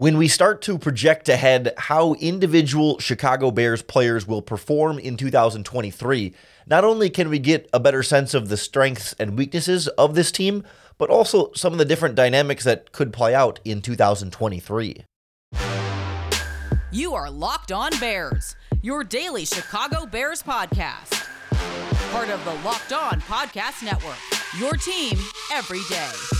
When we start to project ahead how individual Chicago Bears players will perform in 2023, not only can we get a better sense of the strengths and weaknesses of this team, but also some of the different dynamics that could play out in 2023. You are Locked On Bears, your daily Chicago Bears podcast. Part of the Locked On Podcast Network, your team every day.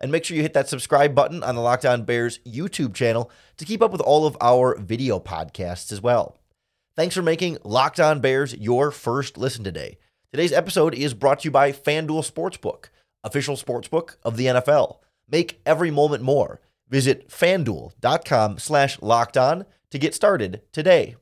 And make sure you hit that subscribe button on the Locked On Bears YouTube channel to keep up with all of our video podcasts as well. Thanks for making Locked On Bears your first listen today. Today's episode is brought to you by FanDuel Sportsbook, official sportsbook of the NFL. Make every moment more. Visit fanduel.com slash locked on to get started today.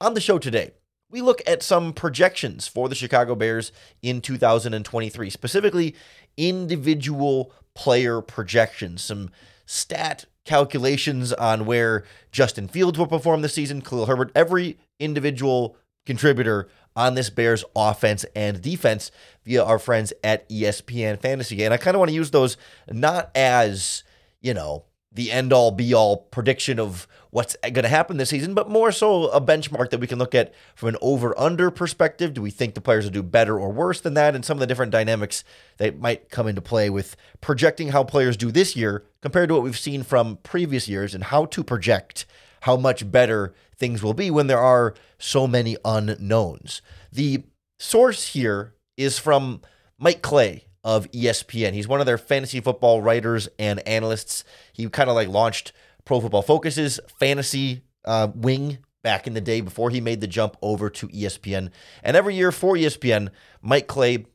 On the show today, we look at some projections for the Chicago Bears in 2023, specifically individual player projections, some stat calculations on where Justin Fields will perform this season, Khalil Herbert, every individual contributor on this Bears offense and defense via our friends at ESPN Fantasy. And I kind of want to use those not as, you know, the end all be all prediction of what's going to happen this season, but more so a benchmark that we can look at from an over under perspective. Do we think the players will do better or worse than that? And some of the different dynamics that might come into play with projecting how players do this year compared to what we've seen from previous years and how to project how much better things will be when there are so many unknowns. The source here is from Mike Clay of ESPN. He's one of their fantasy football writers and analysts. He kind of like launched Pro Football Focus's fantasy uh, wing back in the day before he made the jump over to ESPN. And every year for ESPN, Mike Clay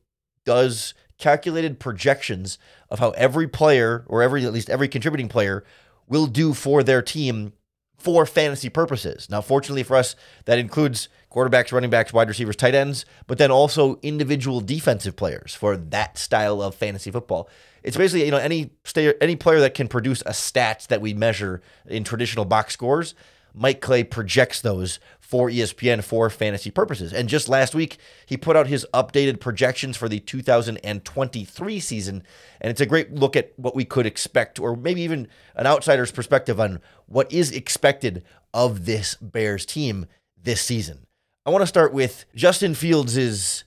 does calculated projections of how every player or every at least every contributing player will do for their team for fantasy purposes. Now, fortunately for us, that includes quarterbacks, running backs, wide receivers, tight ends, but then also individual defensive players for that style of fantasy football. It's basically you know any any player that can produce a stats that we measure in traditional box scores. Mike Clay projects those for ESPN for fantasy purposes. And just last week, he put out his updated projections for the 2023 season. And it's a great look at what we could expect, or maybe even an outsider's perspective on what is expected of this Bears team this season. I want to start with Justin Fields'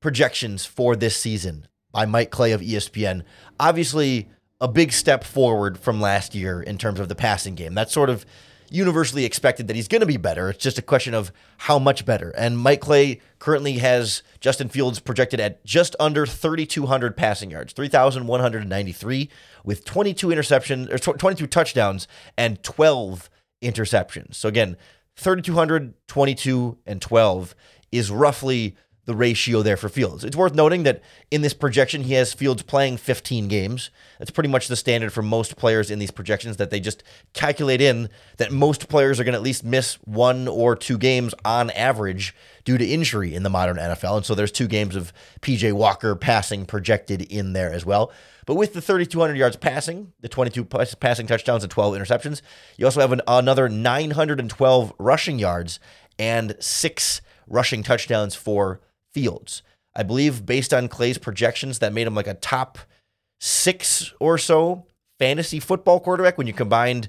projections for this season by Mike Clay of ESPN. Obviously, a big step forward from last year in terms of the passing game. That's sort of universally expected that he's going to be better. It's just a question of how much better. And Mike Clay currently has Justin Fields projected at just under 3,200 passing yards, 3,193, with 22 interceptions or 22 touchdowns and 12 interceptions. So again, 3,200, 22, and 12 is roughly the ratio there for Fields. It's worth noting that in this projection, he has Fields playing 15 games. That's pretty much the standard for most players in these projections that they just calculate in that most players are going to at least miss one or two games on average due to injury in the modern NFL. And so there's two games of PJ Walker passing projected in there as well. But with the 3,200 yards passing, the 22 passing touchdowns and 12 interceptions, you also have an, another 912 rushing yards and six rushing touchdowns for Fields. I believe based on Clay's projections, that made him like a top six or so fantasy football quarterback when you combined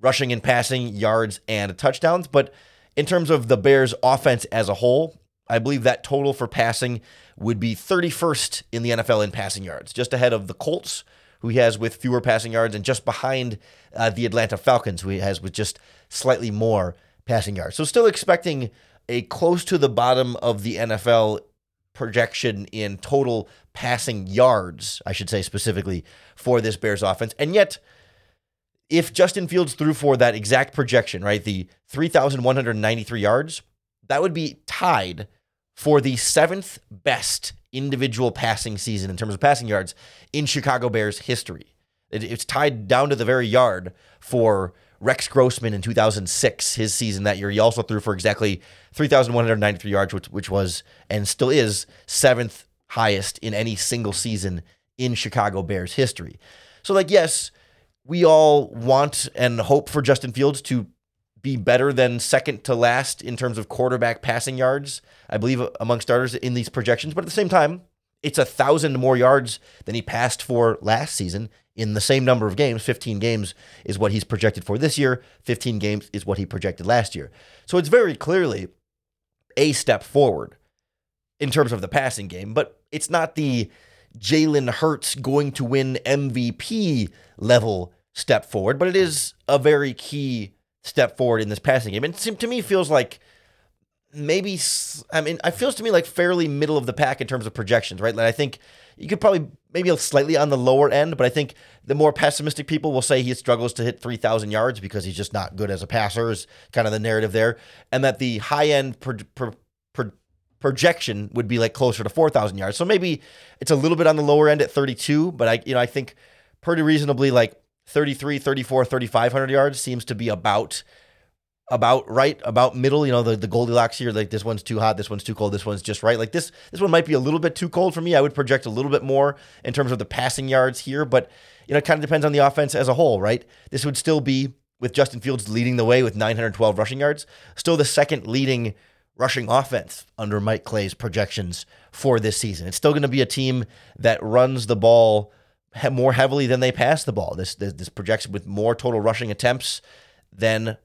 rushing and passing yards and touchdowns. But in terms of the Bears' offense as a whole, I believe that total for passing would be 31st in the NFL in passing yards, just ahead of the Colts, who he has with fewer passing yards, and just behind uh, the Atlanta Falcons, who he has with just slightly more passing yards. So still expecting a close to the bottom of the NFL projection in total passing yards, I should say specifically, for this Bears offense. And yet, if Justin Fields threw for that exact projection, right, the 3,193 yards, that would be tied for the seventh best individual passing season in terms of passing yards in Chicago Bears history. It's tied down to the very yard for Rex Grossman in 2006, his season that year. He also threw for exactly 3,193 yards, which, which was and still is seventh highest in any single season in Chicago Bears history. So, like, yes, we all want and hope for Justin Fields to be better than second to last in terms of quarterback passing yards, I believe, among starters in these projections. But at the same time, it's a thousand more yards than he passed for last season in the same number of games. 15 games is what he's projected for this year, 15 games is what he projected last year. So it's very clearly a step forward in terms of the passing game, but it's not the Jalen Hurts going to win MVP level step forward, but it is a very key step forward in this passing game. And to me feels like maybe I mean, it feels to me like fairly middle of the pack in terms of projections, right? Like I think you could probably maybe slightly on the lower end, but I think the more pessimistic people will say he struggles to hit 3,000 yards because he's just not good as a passer, is kind of the narrative there. And that the high end pro, pro, pro, projection would be like closer to 4,000 yards. So maybe it's a little bit on the lower end at 32, but I, you know, I think pretty reasonably like 33, 34, 3,500 yards seems to be about about right, about middle. You know, the, the Goldilocks here, like this one's too hot, this one's too cold, this one's just right. Like this, this one might be a little bit too cold for me. I would project a little bit more in terms of the passing yards here, but you know, it kind of depends on the offense as a whole, right? This would still be with Justin Fields leading the way with 912 rushing yards, still the second leading rushing offense under Mike Clay's projections for this season. It's still going to be a team that runs the ball more heavily than they pass the ball. This, this this with more total rushing attempts than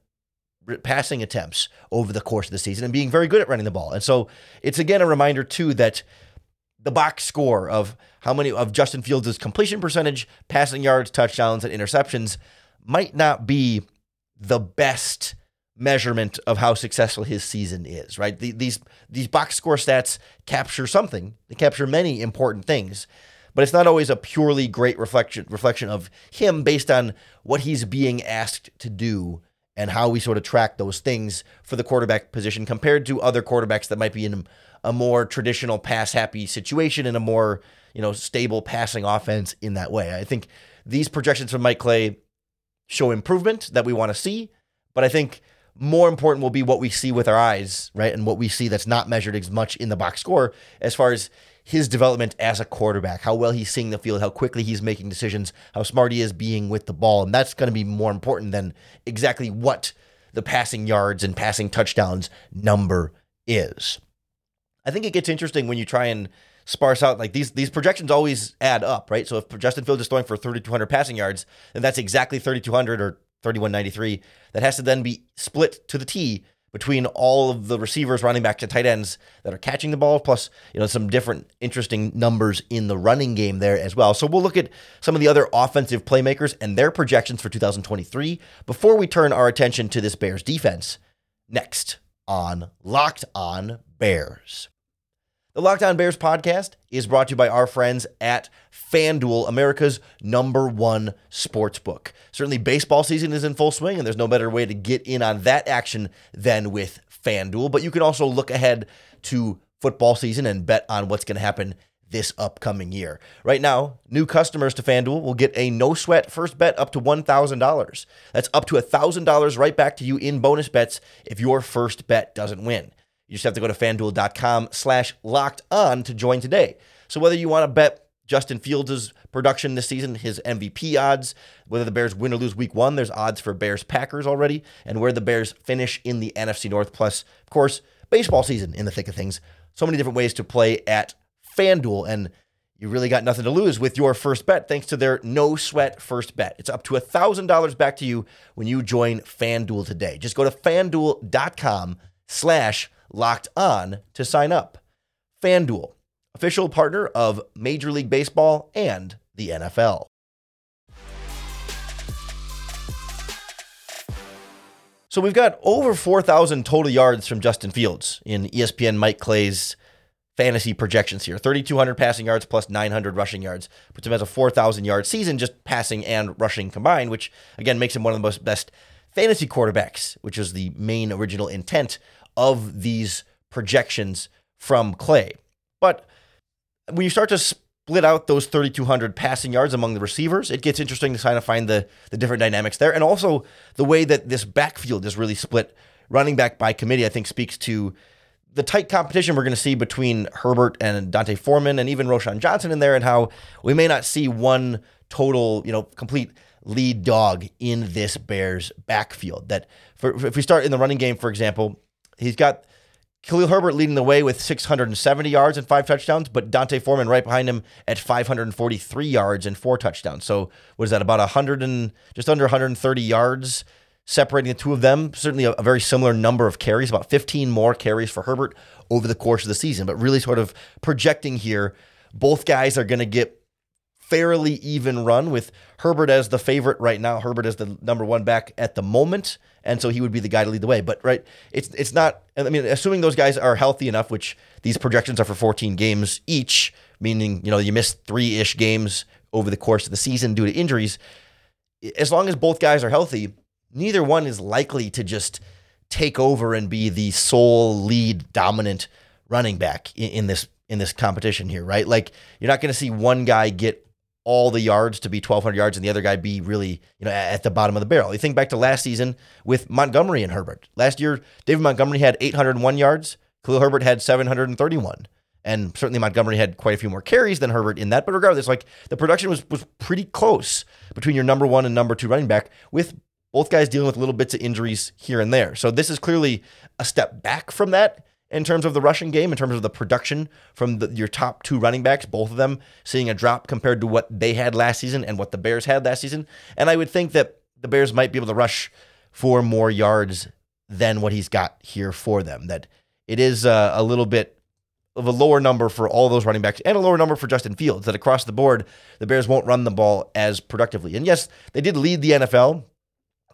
passing attempts over the course of the season and being very good at running the ball. And so it's again a reminder too that the box score of how many of Justin Fields' completion percentage, passing yards, touchdowns, and interceptions might not be the best measurement of how successful his season is, right? The, these these box score stats capture something. They capture many important things but it's not always a purely great reflection reflection of him based on what he's being asked to do and how we sort of track those things for the quarterback position compared to other quarterbacks that might be in a more traditional pass happy situation in a more you know stable passing offense in that way. I think these projections from Mike Clay show improvement that we want to see, but I think more important will be what we see with our eyes, right? And what we see that's not measured as much in the box score as far as his development as a quarterback, how well he's seeing the field, how quickly he's making decisions, how smart he is being with the ball. And that's going to be more important than exactly what the passing yards and passing touchdowns number is. I think it gets interesting when you try and sparse out like these these projections always add up, right? So if Justin Fields is throwing for 3200 passing yards, then that's exactly 3200 or 3193 that has to then be split to the T between all of the receivers, running back to tight ends that are catching the ball, plus you know some different interesting numbers in the running game there as well. So we'll look at some of the other offensive playmakers and their projections for 2023 before we turn our attention to this Bears defense next on Locked On Bears. The Locked On Bears podcast is brought to you by our friends at FanDuel, America's number one sports book. Certainly, baseball season is in full swing, and there's no better way to get in on that action than with FanDuel. But you can also look ahead to football season and bet on what's going to happen this upcoming year. Right now, new customers to FanDuel will get a no sweat first bet up to $1,000. That's up to $1,000 right back to you in bonus bets if your first bet doesn't win. You just have to go to fanduel.com slash locked on to join today. So whether you want to bet Justin Fields' production this season, his MVP odds, whether the Bears win or lose week one, there's odds for Bears Packers already, and where the Bears finish in the NFC North, plus, of course, baseball season in the thick of things. So many different ways to play at FanDuel, and you really got nothing to lose with your first bet thanks to their no sweat first bet. It's up to $1,000 back to you when you join FanDuel today. Just go to fanduel.com slash locked on to sign up. FanDuel, official partner of Major League Baseball and the NFL. So we've got over 4,000 total yards from Justin Fields in ESPN Mike Clay's fantasy projections here 3,200 passing yards plus 900 rushing yards. Puts him as a 4,000 yard season, just passing and rushing combined, which again makes him one of the most best fantasy quarterbacks, which was the main original intent of these projections from Clay. But when you start to split out those 3,200 passing yards among the receivers, it gets interesting to kind of find the, the different dynamics there. And also the way that this backfield is really split running back by committee, I think speaks to the tight competition we're going to see between Herbert and D'Onta Foreman and even Roschon Johnson in there, and how we may not see one total, you know, complete lead dog in this Bears backfield. That for, if we start in the running game, for example, he's got Khalil Herbert leading the way with 670 yards and five touchdowns, but D'Onta Foreman right behind him at 543 yards and four touchdowns. So what is that? About 100 and just under 130 yards separating the two of them. Certainly a, a, very similar number of carries, about 15 more carries for Herbert over the course of the season. But really, sort of projecting here, both guys are going to get fairly even run with Herbert as the favorite right now. Herbert is the number one back at the moment, and so he would be the guy to lead the way. But right, it's it's not. I mean, assuming those guys are healthy enough, which these projections are for 14 games each, meaning you know you miss three ish games over the course of the season due to injuries. As long as both guys are healthy, neither one is likely to just take over and be the sole lead dominant running back in, in this in this competition here, right? Like you're not going to see one guy get all the yards to be 1200 yards and the other guy be really, you know, at the bottom of the barrel. You think back to last season with Montgomery and Herbert. Last year, David Montgomery had 801 yards, Khalil Herbert had 731. And certainly Montgomery had quite a few more carries than Herbert in that. But regardless, like the production was was pretty close between your number one and number two running back, with both guys dealing with little bits of injuries here and there. So this is clearly a step back from that in terms of the rushing game, in terms of the production from the, your top two running backs, both of them seeing a drop compared to what they had last season and what the Bears had last season. And I would think that the Bears might be able to rush for more yards than what he's got here for them. That it is uh, a little bit of a lower number for all those running backs and a lower number for Justin Fields. That across the board, the Bears won't run the ball as productively. And yes, they did lead the NFL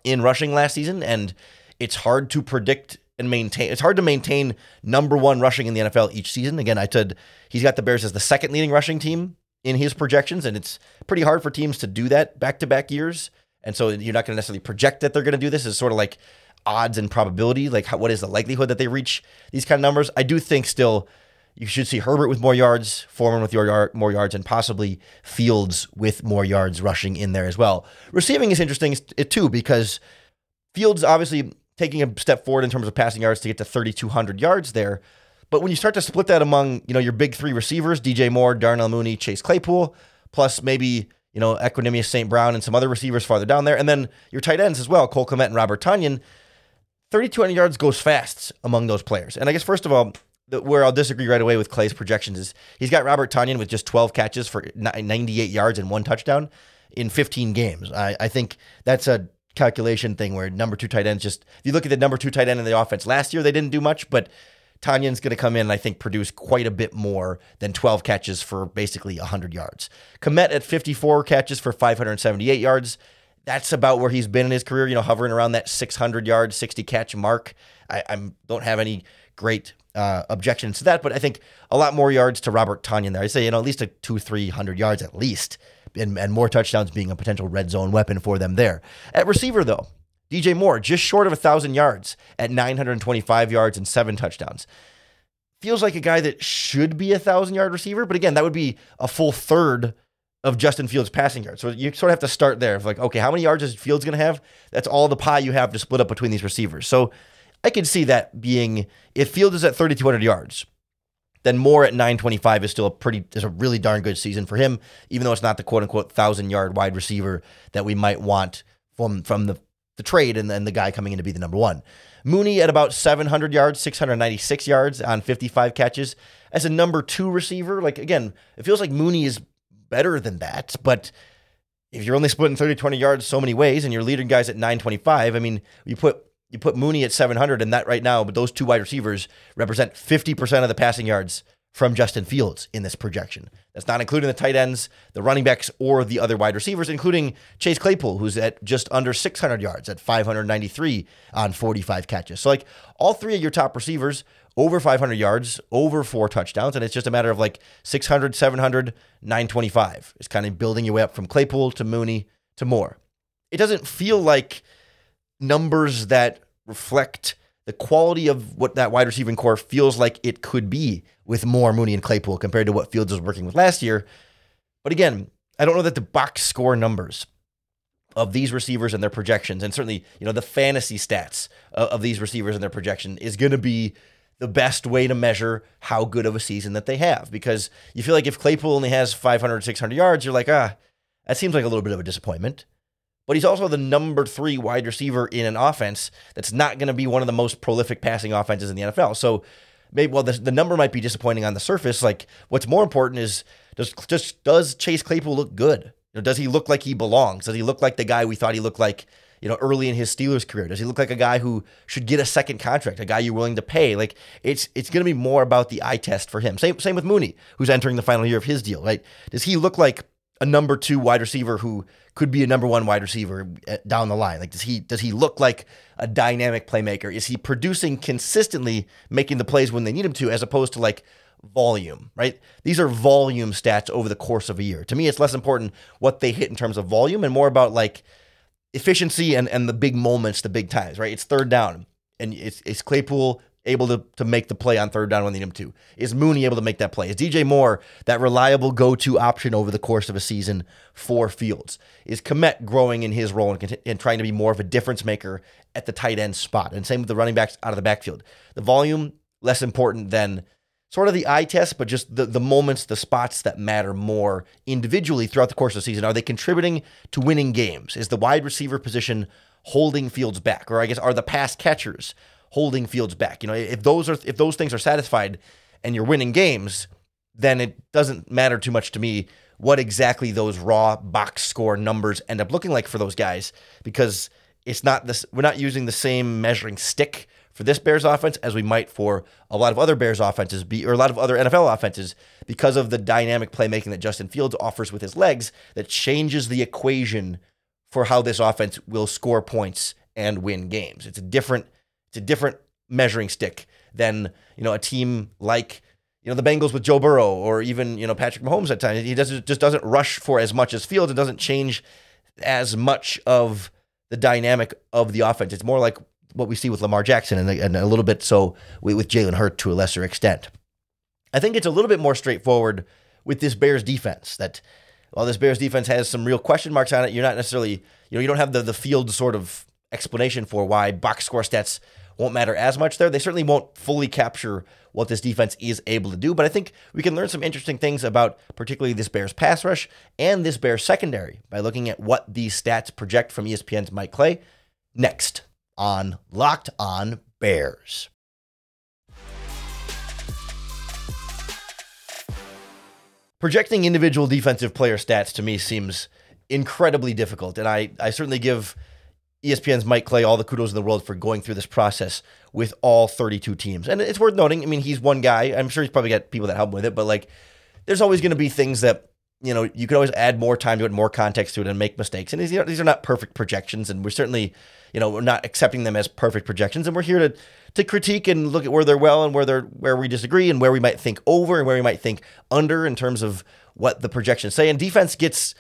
in rushing last season, and it's hard to predict and maintain. It's hard to maintain number one rushing in the NFL each season. Again, I said he's got the Bears as the second leading rushing team in his projections, and it's pretty hard for teams to do that back to back years. And so you're not going to necessarily project that they're going to do this. It's sort of like odds and probability, like how, what is the likelihood that they reach these kind of numbers. I do think still you should see Herbert with more yards, Foreman with your yard, more yards, and possibly Fields with more yards rushing in there as well. Receiving is interesting too because Fields obviously taking a step forward in terms of passing yards to get to 3,200 yards there. But when you start to split that among you know your big three receivers, DJ Moore, Darnell Mooney, Chase Claypool, plus maybe you know Equanimeous St. Brown and some other receivers farther down there, and then your tight ends as well, Cole Kmet and Robert Tonyan, 3,200 yards goes fast among those players. And I guess first of all, where I'll disagree right away with Clay's projections is he's got Robert Tonyan with just 12 catches for 98 yards and one touchdown in 15 games. I, I think that's a calculation thing where number two tight ends just, if you look at the number two tight end in the offense last year, they didn't do much, but Tonyan's going to come in and I think produce quite a bit more than 12 catches for basically 100 yards. Kmet at 54 catches for 578 yards. That's about where he's been in his career, you know, hovering around that 600 yard, 60 catch mark. I I'm, don't have any great uh, objections to that, but I think a lot more yards to Robert Tonyan there. I say, you know, at least a two, 300 yards at least, and, and more touchdowns being a potential red zone weapon for them there. At receiver, though, DJ Moore, just short of a 1,000 yards at 925 yards and seven touchdowns. Feels like a guy that should be a 1,000 yard receiver, but again, that would be a full third of Justin Fields' passing yards. So you sort of have to start there. Of like, okay, how many yards is Fields going to have? That's all the pie you have to split up between these receivers. So I could see that being if Field is at 3,200 yards, then Moore at 925 is still a pretty is a really darn good season for him, even though it's not the quote unquote thousand yard wide receiver that we might want from from the the trade and then the guy coming in to be the number one. Mooney at about 700 yards, 696 yards on 55 catches as a number two receiver. Like again, it feels like Mooney is better than that, but if you're only splitting 30, 20 yards so many ways and you're leading guys at 925, I mean, you put you put Mooney at 700, and that right now, but those two wide receivers represent 50% of the passing yards from Justin Fields in this projection. That's not including the tight ends, the running backs, or the other wide receivers, including Chase Claypool, who's at just under 600 yards at 593 on 45 catches. So, like, all three of your top receivers over 500 yards, over four touchdowns, and it's just a matter of like 600, 700, 925. It's kind of building your way up from Claypool to Mooney to Moore. It doesn't feel like numbers that reflect the quality of what that wide receiving corps feels like it could be with more Mooney and Claypool compared to what Fields was working with last year. But again, I don't know that the box score numbers of these receivers and their projections, and certainly you know the fantasy stats of, of these receivers and their projection is going to be the best way to measure how good of a season that they have. Because you feel like if Claypool only has 500, 600 yards, you're like, ah, that seems like a little bit of a disappointment. But he's also the number three wide receiver in an offense that's not going to be one of the most prolific passing offenses in the NFL. So maybe, well, the, the number might be disappointing on the surface. Like, what's more important is does just does Chase Claypool look good? You know, does he look like he belongs? Does he look like the guy we thought he looked like you know, early in his Steelers career? Does he look like a guy who should get a second contract, a guy you're willing to pay? Like it's it's going to be more about the eye test for him. Same same with Mooney, who's entering the final year of his deal. Right? Does he look like a number two wide receiver who could be a number one wide receiver eh, down the line? Like does he does he look like a dynamic playmaker? Is he producing consistently, making the plays when they need him to, as opposed to like volume, right? These are volume stats over the course of a year. To me, it's less important what they hit in terms of volume and more about like efficiency and, and the big moments, the big times, right? It's third down. And it's, it's Claypool able to, to make the play on third down when they need him to? Is Mooney able to make that play? Is DJ Moore that reliable go to option over the course of a season for Fields? Is Kmet growing in his role and, and trying to be more of a difference maker at the tight end spot? And same with the running backs out of the backfield. The volume, less important than sort of the eye test, but just the, the moments, the spots that matter more individually throughout the course of the season. Are they contributing to winning games? Is the wide receiver position holding Fields back? Or I guess are the pass catchers holding Fields back? You know, if those are if those things are satisfied and you're winning games, then it doesn't matter too much to me what exactly those raw box score numbers end up looking like for those guys because it's not this we're not using the same measuring stick for this Bears offense as we might for a lot of other Bears offenses, be, or a lot of other NFL offenses, because of the dynamic playmaking that Justin Fields offers with his legs that changes the equation for how this offense will score points and win games. It's a different, it's a different measuring stick than you know a team like you know the Bengals with Joe Burrow or even you know Patrick Mahomes at times. He doesn't just doesn't rush for as much as Fields. It doesn't change as much of the dynamic of the offense. It's more like what we see with Lamar Jackson and, and a little bit so with Jalen Hurt to a lesser extent. I think it's a little bit more straightforward with this Bears defense that while this Bears defense has some real question marks on it, you're not necessarily, you know, you don't have the, the field sort of explanation for why box score stats won't matter as much there. They certainly won't fully capture what this defense is able to do, but I think we can learn some interesting things about particularly this Bears pass rush and this Bears secondary by looking at what these stats project from ESPN's Mike Clay next on Locked On Bears. Projecting individual defensive player stats to me seems incredibly difficult, and I, I certainly give ESPN's Mike Clay all the kudos in the world for going through this process with all 32 teams. And it's worth noting, I mean, he's one guy. I'm sure he's probably got people that help with it, but like there's always going to be things that you know, you can always add more time to it, more context to it, and make mistakes. And these, are, these are not perfect projections, and we're certainly you know, we're not accepting them as perfect projections, and we're here to to critique and look at where they're well and where they're where we disagree and where we might think over and where we might think under in terms of what the projections say. And defense gets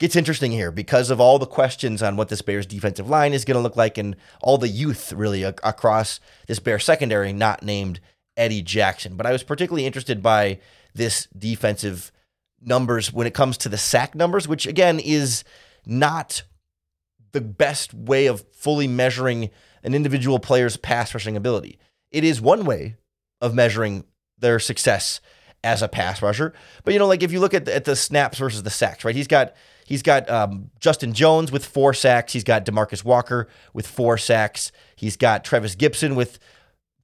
gets interesting here because of all the questions on what this Bears defensive line is going to look like and all the youth really across this Bears secondary not named Eddie Jackson. But I was particularly interested by this defensive numbers when it comes to the sack numbers, which again is not the best way of fully measuring an individual player's pass rushing ability. It is one way of measuring their success as a pass rusher. But you know, like if you look at the, at the snaps versus the sacks, right? He's got he's got um, Justin Jones with four sacks. He's got Demarcus Walker with four sacks. He's got Trevis Gipson with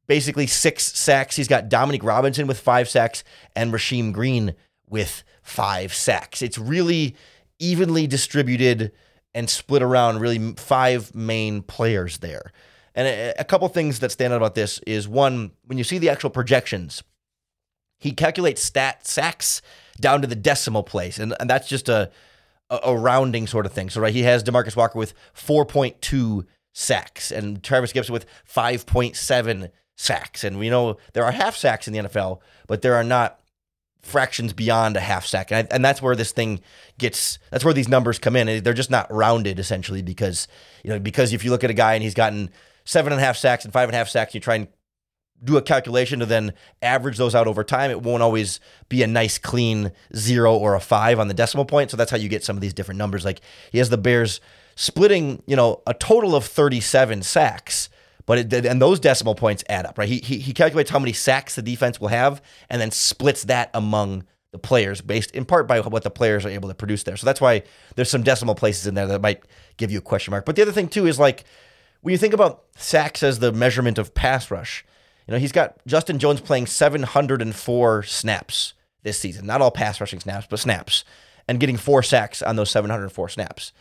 basically six sacks. He's got Dominique Robinson with five sacks and Rasheem Green with five sacks. It's really evenly distributed and split around really five main players there. And a, a couple things that stand out about this is one, when you see the actual projections, he calculates stat sacks down to the decimal place, and, and that's just a, a, a rounding sort of thing. So right, he has Demarcus Walker with 4.2 sacks, and Travis Gipson with 5.7 sacks. And we know there are half sacks in the NFL, but there are not fractions beyond a half sack. And, I, and that's where this thing gets, that's where these numbers come in. They're just not rounded essentially because, you know, because if you look at a guy and he's gotten seven and a half sacks and five and a half sacks, you try and do a calculation to then average those out over time, it won't always be a nice clean zero or a five on the decimal point. So that's how you get some of these different numbers. Like he has the Bears splitting, you know, a total of 37 sacks. But it, and those decimal points add up, right? He, he he calculates how many sacks the defense will have, and then splits that among the players based in part by what the players are able to produce there. So that's why there's some decimal places in there that might give you a question mark. But the other thing too is like when you think about sacks as the measurement of pass rush, you know, he's got Justin Jones playing 704 snaps this season. Not all pass rushing snaps, but snaps, and getting four sacks on those 704 snaps.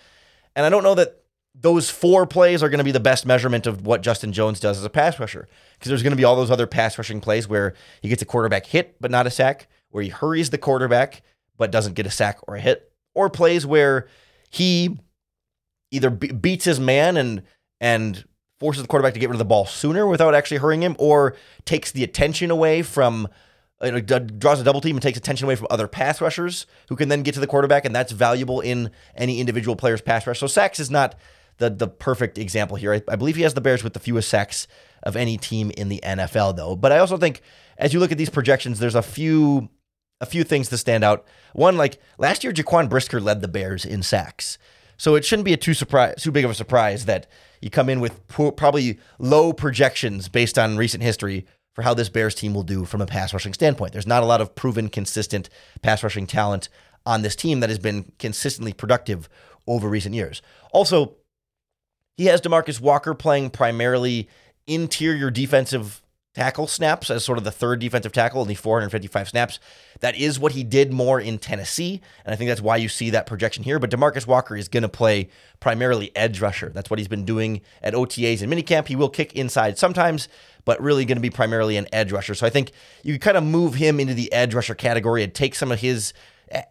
And I don't know that those four plays are going to be the best measurement of what Justin Jones does as a pass rusher because there's going to be all those other pass rushing plays where he gets a quarterback hit but not a sack, where he hurries the quarterback but doesn't get a sack or a hit, or plays where he either be- beats his man and and forces the quarterback to get rid of the ball sooner without actually hurrying him, or takes the attention away from draws a double team and takes attention away from other pass rushers who can then get to the quarterback, and that's valuable in any individual player's pass rush. So sacks is not the the perfect example here. I, I believe he has the Bears with the fewest sacks of any team in the NFL, though. But I also think as you look at these projections, there's a few a few things to stand out. One, like last year, Jaquan Brisker led the Bears in sacks. So it shouldn't be a too surprise, too big of a surprise that you come in with probably low projections based on recent history for how this Bears team will do from a pass rushing standpoint. There's not a lot of proven consistent pass rushing talent on this team that has been consistently productive over recent years. Also, he has Demarcus Walker playing primarily interior defensive tackle snaps as sort of the third defensive tackle, only 455 snaps. That is what he did more in Tennessee. And I think that's why you see that projection here. But Demarcus Walker is going to play primarily edge rusher. That's what he's been doing at OTAs and minicamp. He will kick inside sometimes, but really going to be primarily an edge rusher. So I think you kind of move him into the edge rusher category and take some of his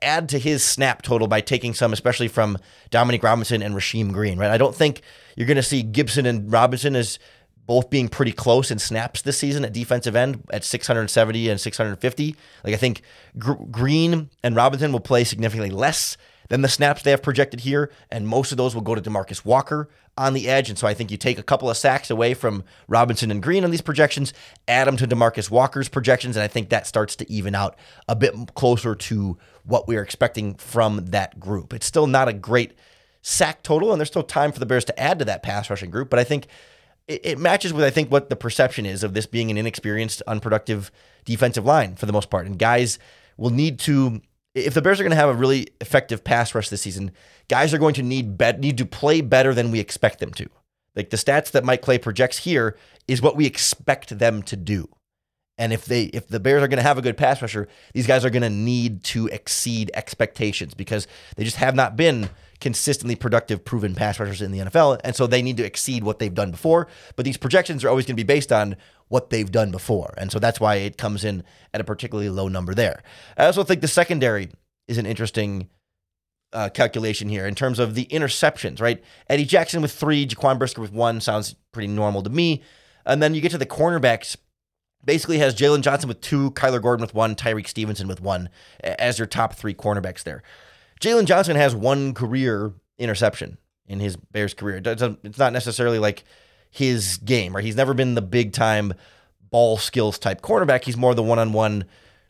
add to his snap total by taking some, especially from Dominique Robinson and Rasheem Green, right? I don't think you're going to see Gipson and Robinson as both being pretty close in snaps this season at defensive end at 670 and 650. Like I think Gr- Green and Robinson will play significantly less than the snaps they have projected here, and most of those will go to Demarcus Walker on the edge. And so I think you take a couple of sacks away from Robinson and Green on these projections, add them to Demarcus Walker's projections, and I think that starts to even out a bit closer to what we are expecting from that group. It's still not a great sack total, and there's still time for the Bears to add to that pass rushing group, but I think it, it matches with I think what the perception is of this being an inexperienced, unproductive defensive line for the most part. And guys will need to if the Bears are going to have a really effective pass rush this season, guys are going to need need to play better than we expect them to. Like the stats that Mike Clay projects here is what we expect them to do. And if they if the Bears are going to have a good pass rusher, these guys are going to need to exceed expectations because they just have not been consistently productive, proven pass rushers in the NFL. And so they need to exceed what they've done before. But these projections are always going to be based on what they've done before. And so that's why it comes in at a particularly low number there. I also think the secondary is an interesting uh, calculation here in terms of the interceptions, right? Eddie Jackson with three, Jaquan Brisker with one sounds pretty normal to me. And then you get to the cornerbacks. Basically, has Jaylon Johnson with two, Kyler Gordon with one, Tyrique Stevenson with one as your top three cornerbacks there. Jaylon Johnson has one career interception in his Bears career. It's not necessarily like his game, right? He's never been the big time ball skills type cornerback. He's more the one on one,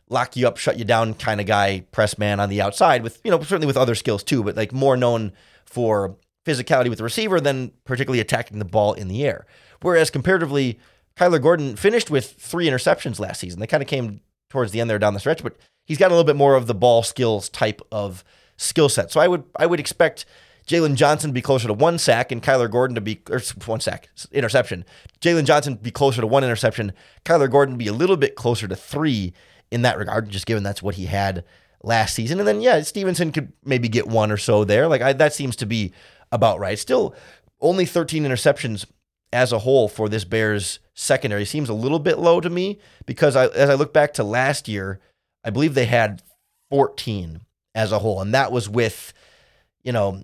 lock you up, shut you down kind of guy, press man on the outside with, you know, certainly with other skills too, but like more known for physicality with the receiver than particularly attacking the ball in the air. Whereas comparatively, Kyler Gordon finished with three interceptions last season. They kind of came towards the end there down the stretch, but he's got a little bit more of the ball skills type of skill set. So I would I would expect Jaylon Johnson to be closer to one sack and Kyler Gordon to be or one sack interception. Jaylon Johnson be closer to one interception. Kyler Gordon be a little bit closer to three in that regard, just given that's what he had last season. And then yeah, Stevenson could maybe get one or so there. Like I, that seems to be about right. Still, only 13 interceptions as a whole for this Bears secondary seems a little bit low to me because I, as I look back to last year, I believe they had 14 as a whole. And that was with, you know,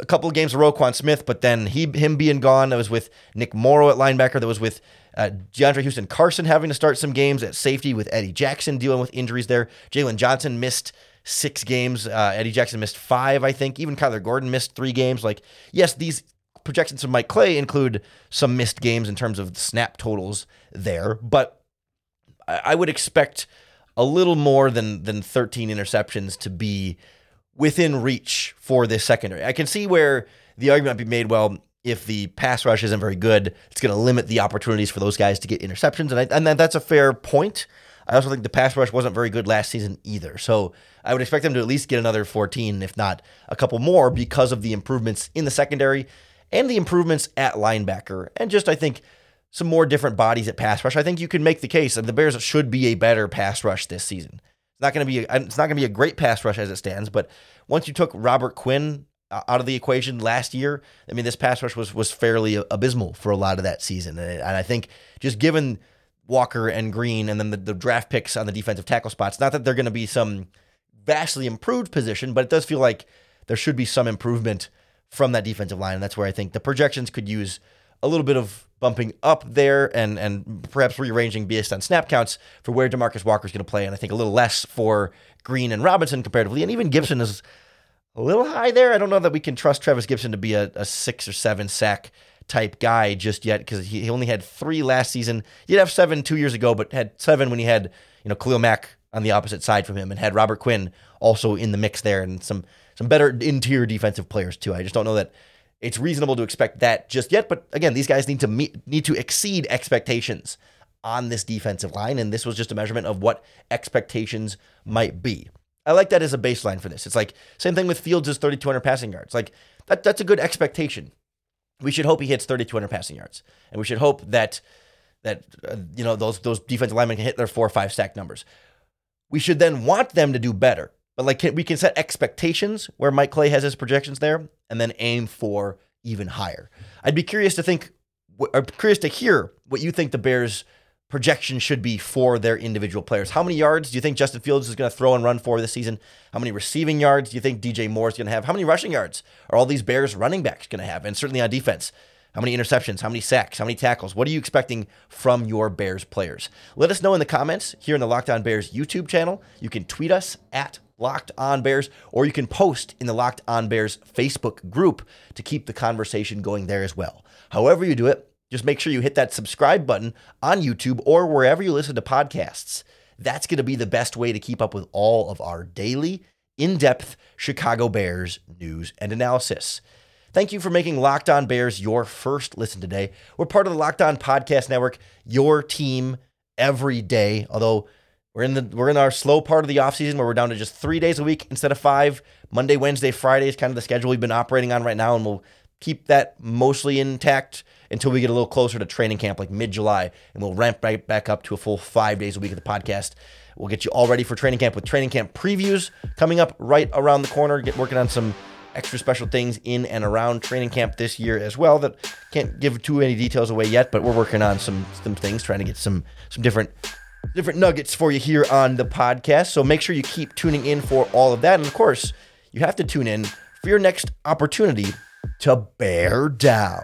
a couple of games of Roquan Smith, but then he him being gone. That was with Nick Morrow at linebacker. That was with uh, DeAndre Houston Carson having to start some games at safety with Eddie Jackson dealing with injuries there. Jaylon Johnson missed six games. Uh, Eddie Jackson missed five, I think. Even Kyler Gordon missed three games. Like, yes, these projections from Mike Clay include some missed games in terms of snap totals there, but I, I would expect a little more than than 13 interceptions to be within reach for this secondary. I can see where the argument might be made. Well, if the pass rush isn't very good, it's going to limit the opportunities for those guys to get interceptions, and I, and that's a fair point. I also think the pass rush wasn't very good last season either. So I would expect them to at least get another 14, if not a couple more, because of the improvements in the secondary and the improvements at linebacker. And just, I think, some more different bodies at pass rush. I think you can make the case that the Bears should be a better pass rush this season. It's not going to be a, it's not going to be a great pass rush as it stands, but once you took Robert Quinn uh, out of the equation last year, I mean this pass rush was was fairly abysmal for a lot of that season, and I think just given Walker and Green, and then the, the draft picks on the defensive tackle spots. Not that they're going to be some vastly improved position, but it does feel like there should be some improvement from that defensive line. And that's where I think the projections could use a little bit of bumping up there and and perhaps rearranging based on snap counts for where Demarcus Walker is going to play. And I think a little less for Green and Robinson comparatively. And even Gipson is a little high there. I don't know that we can trust Trevis Gipson to be a, a six or seven sack type guy just yet because he, he only had three last season. He did have seven two years ago, but had seven when he had you know Khalil Mack on the opposite side from him and had Robert Quinn also in the mix there and some some better interior defensive players too. I just don't know that it's reasonable to expect that just yet. But again, these guys need to meet need to exceed expectations on this defensive line, and this was just a measurement of what expectations might be. I like that as a baseline for this. It's like same thing with Fields' 3,200 passing yards. Like that, that's a good expectation we should hope he hits 3,200 passing yards, and we should hope that that uh, you know those those defensive linemen can hit their four or five sack numbers. We should then want them to do better, but like can, we can set expectations where Mike Clay has his projections there, and then aim for even higher. I'd be curious to think, or curious to hear what you think the Bears projection should be for their individual players. How many yards do you think Justin Fields is going to throw and run for this season? How many receiving yards do you think DJ Moore is going to have? How many rushing yards are all these Bears running backs going to have? And certainly on defense. How many interceptions? How many sacks? How many tackles? What are you expecting from your Bears players? Let us know in the comments here in the Locked On Bears YouTube channel. You can tweet us at Locked On Bears, or you can post in the Locked On Bears Facebook group to keep the conversation going there as well. However, you do it, just make sure you hit that subscribe button on YouTube or wherever you listen to podcasts. That's going to be the best way to keep up with all of our daily, in depth Chicago Bears news and analysis. Thank you for making Locked On Bears your first listen today. We're part of the Locked On Podcast Network, your team every day. Although we're in the we're in our slow part of the offseason where we're down to just three days a week instead of five. Monday, Wednesday, Friday is kind of the schedule we've been operating on right now, and we'll keep that mostly intact until we get a little closer to training camp, like mid July, and we'll ramp right back up to a full five days a week of the podcast. We'll get you all ready for training camp with training camp previews coming up right around the corner. Get working on some extra special things in and around training camp this year as well. That can't give too many details away yet, but we're working on some some things, trying to get some some different different nuggets for you here on the podcast. So make sure you keep tuning in for all of that, and of course, you have to tune in for your next opportunity to bear down.